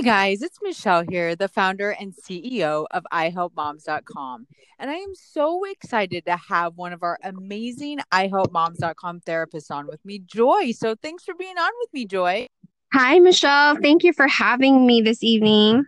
Hey guys, it's Michelle here, the founder and CEO of iHelpMoms.com. And I am so excited to have one of our amazing iHelpMoms.com therapists on with me, Joy. So thanks for being on with me, Joy. Hi, Michelle. Thank you for having me this evening.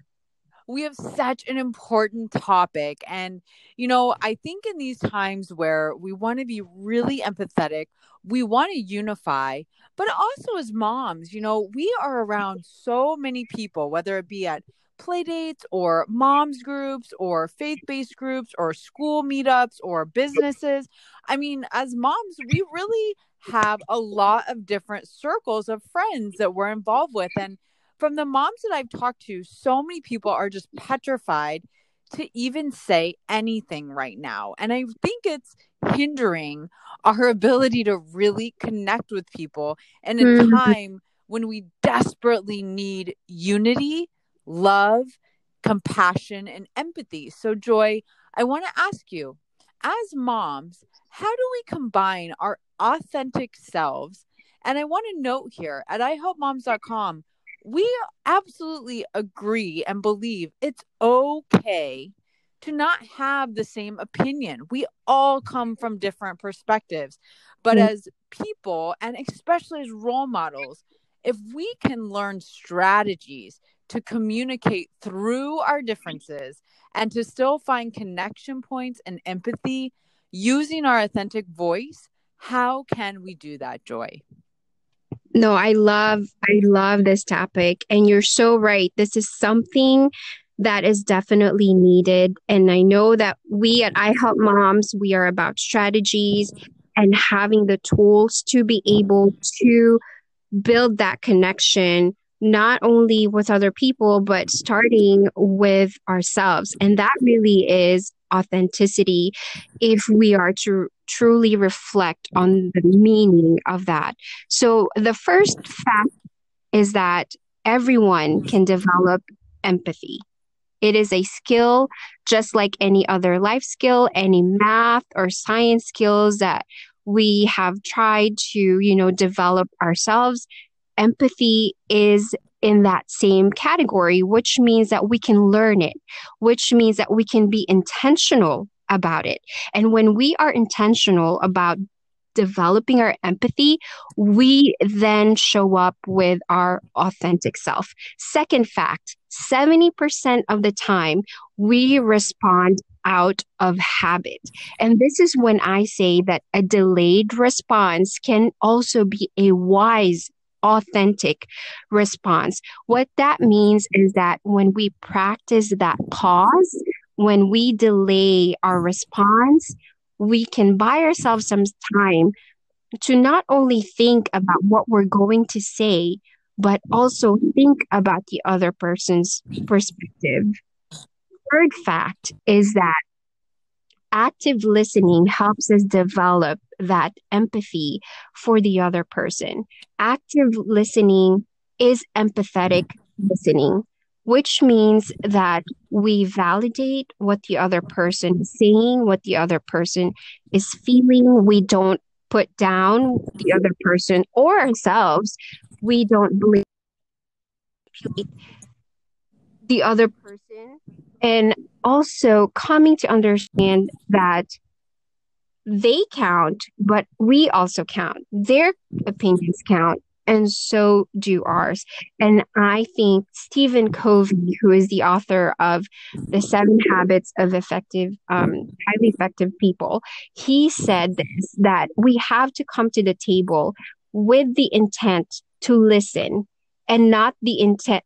We have such an important topic. And, you know, I think in these times where we want to be really empathetic, we want to unify, but also as moms, you know, we are around so many people, whether it be at play dates or moms groups or faith-based groups or school meetups or businesses. I mean, as moms, we really have a lot of different circles of friends that we're involved with and from the moms that I've talked to, so many people are just petrified to even say anything right now. And I think it's hindering our ability to really connect with people in a mm-hmm. time when we desperately need unity, love, compassion, and empathy. So, Joy, I want to ask you as moms, how do we combine our authentic selves? And I want to note here at ihelpmoms.com, we absolutely agree and believe it's okay to not have the same opinion. We all come from different perspectives. But mm-hmm. as people, and especially as role models, if we can learn strategies to communicate through our differences and to still find connection points and empathy using our authentic voice, how can we do that, Joy? No, I love I love this topic and you're so right. This is something that is definitely needed. And I know that we at I Help Moms, we are about strategies and having the tools to be able to build that connection, not only with other people, but starting with ourselves. And that really is authenticity if we are to truly reflect on the meaning of that. So the first fact is that everyone can develop empathy. It is a skill just like any other life skill, any math or science skills that we have tried to, you know, develop ourselves. Empathy is in that same category, which means that we can learn it, which means that we can be intentional about it. And when we are intentional about developing our empathy, we then show up with our authentic self. Second fact 70% of the time, we respond out of habit. And this is when I say that a delayed response can also be a wise authentic response. What that means is that when we practice that pause, when we delay our response, we can buy ourselves some time to not only think about what we're going to say, but also think about the other person's perspective. Third fact is that active listening helps us develop that empathy for the other person. Active listening is empathetic listening which means that we validate what the other person is saying, what the other person is feeling. We don't put down the other person or ourselves. We don't believe the other person. And also coming to understand that they count, but we also count. Their opinions count and so do ours. And I think Stephen Covey, who is the author of The Seven Habits of Effective, um, Highly Effective People, he said this that we have to come to the table with the intent to listen and not the intent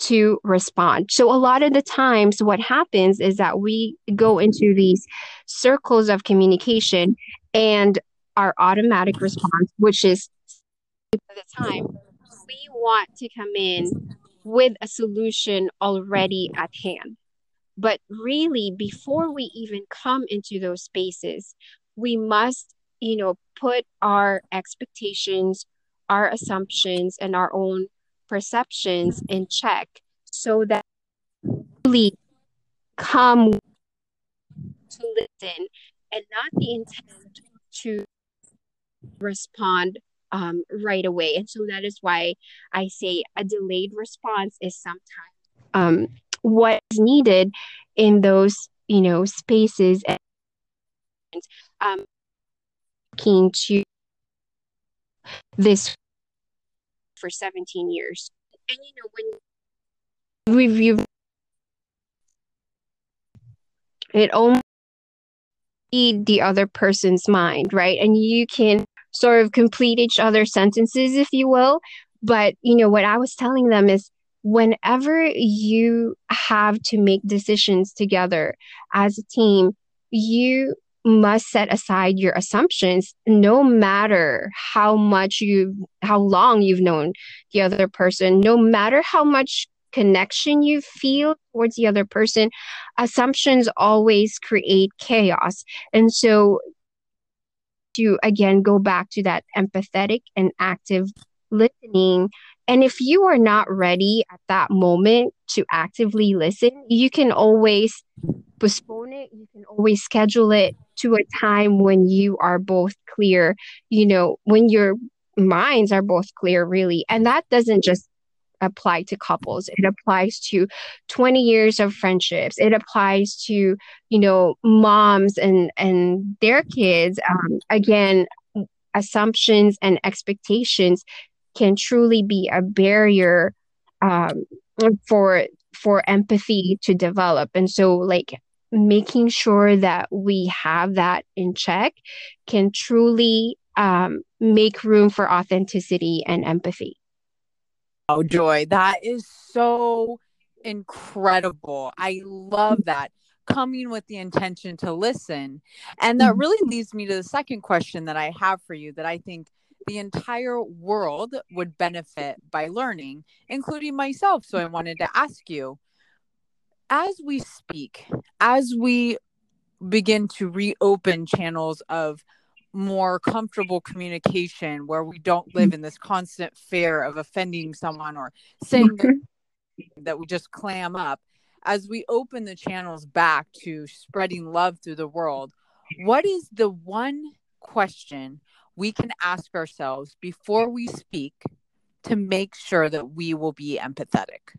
to respond. So a lot of the times what happens is that we go into these circles of communication and our automatic response, which is of the time, we want to come in with a solution already at hand. But really, before we even come into those spaces, we must, you know, put our expectations, our assumptions, and our own perceptions in check so that we come to listen and not the intent to respond um, right away. And so that is why I say a delayed response is sometimes um, what is needed in those you know spaces and um, to this for 17 years. And you know when review it only the other person's mind right? And you can sort of complete each other's sentences if you will. But you know what i was telling them is whenever you have to make decisions together as a team, you must set aside your assumptions no matter how much you how long you've known the other person no matter how much connection you feel towards the other person assumptions always create chaos and so to again go back to that empathetic and active listening and if you are not ready at that moment to actively listen, you can always postpone it. You can always schedule it to a time when you are both clear, you know, when your minds are both clear, really. And that doesn't just apply to couples. It applies to 20 years of friendships. It applies to you know moms and and their kids. Um, again assumptions and expectations can truly be a barrier um, for for empathy to develop. And so like making sure that we have that in check can truly um, make room for authenticity and empathy oh joy that is so incredible i love that coming with the intention to listen and that mm-hmm. really leads me to the second question that i have for you that i think the entire world would benefit by learning, including myself. So I wanted to ask you as we speak, as we begin to reopen channels of more comfortable communication where we don't mm-hmm. live in this constant fear of offending someone or saying that we just clam up as we open the channels back to spreading love through the world what is the one question we can ask ourselves before we speak to make sure that we will be empathetic.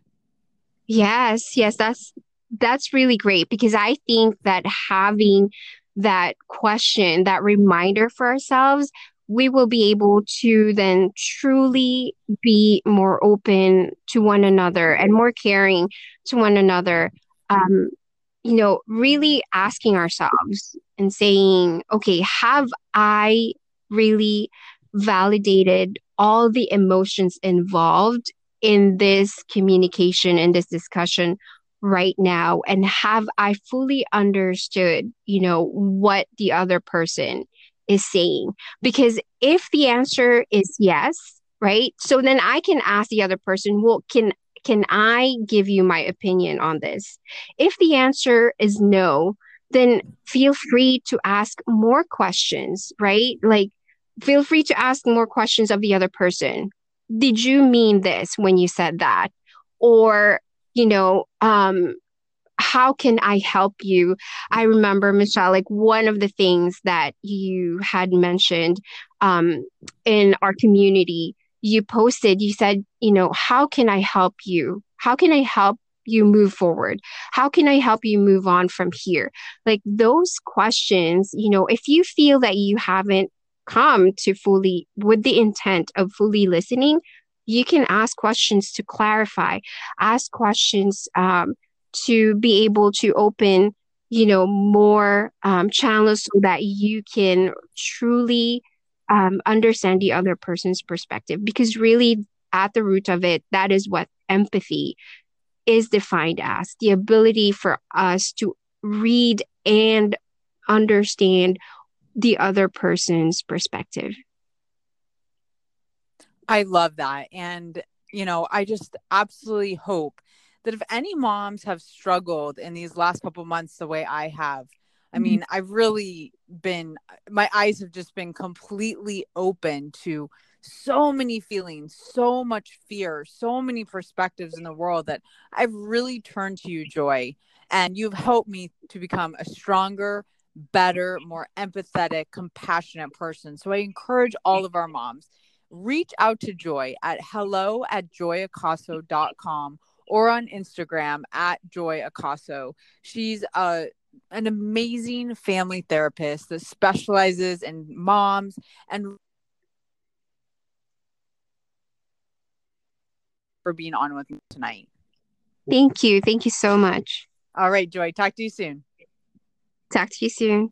Yes, yes, that's that's really great because I think that having that question, that reminder for ourselves, we will be able to then truly be more open to one another and more caring to one another. Um, you know, really asking ourselves and saying, okay, have I really validated all the emotions involved in this communication in this discussion right now? And have i fully understood you know what the other person is saying? Because if the answer is yes right? So then i can ask the other person well can can i give you my opinion on this? If the answer is no then feel free to ask more questions right? Like feel free to ask more questions of the other person. Did you mean this when you said that? Or, you know, um, how can I help you? I remember, Michelle, like one of the things that you had mentioned um, in our community, you posted, you said, you know, how can I help you? How can I help you move forward? How can I help you move on from here? Like those questions, you know, if you feel that you haven't come to fully with the intent of fully listening you can ask questions to clarify ask questions um, to be able to open you know more um, channels so that you can truly um, understand the other person's perspective because really at the root of it that is what empathy is defined as the ability for us to read and understand the other person's perspective. I love that. And, you know, I just absolutely hope that if any moms have struggled in these last couple months the way I have, I mm-hmm. mean, I've really been, my eyes have just been completely open to so many feelings, so much fear, so many perspectives in the world that I've really turned to you, Joy. And you've helped me to become a stronger, better, more empathetic, compassionate person. So I encourage all of our moms reach out to Joy at hello at joyacaso.com or on Instagram at Joy Acaso. She's a an amazing family therapist that specializes in moms and for being on with me tonight. Thank you. Thank you so much. All right, Joy. Talk to you soon. Talk to you soon.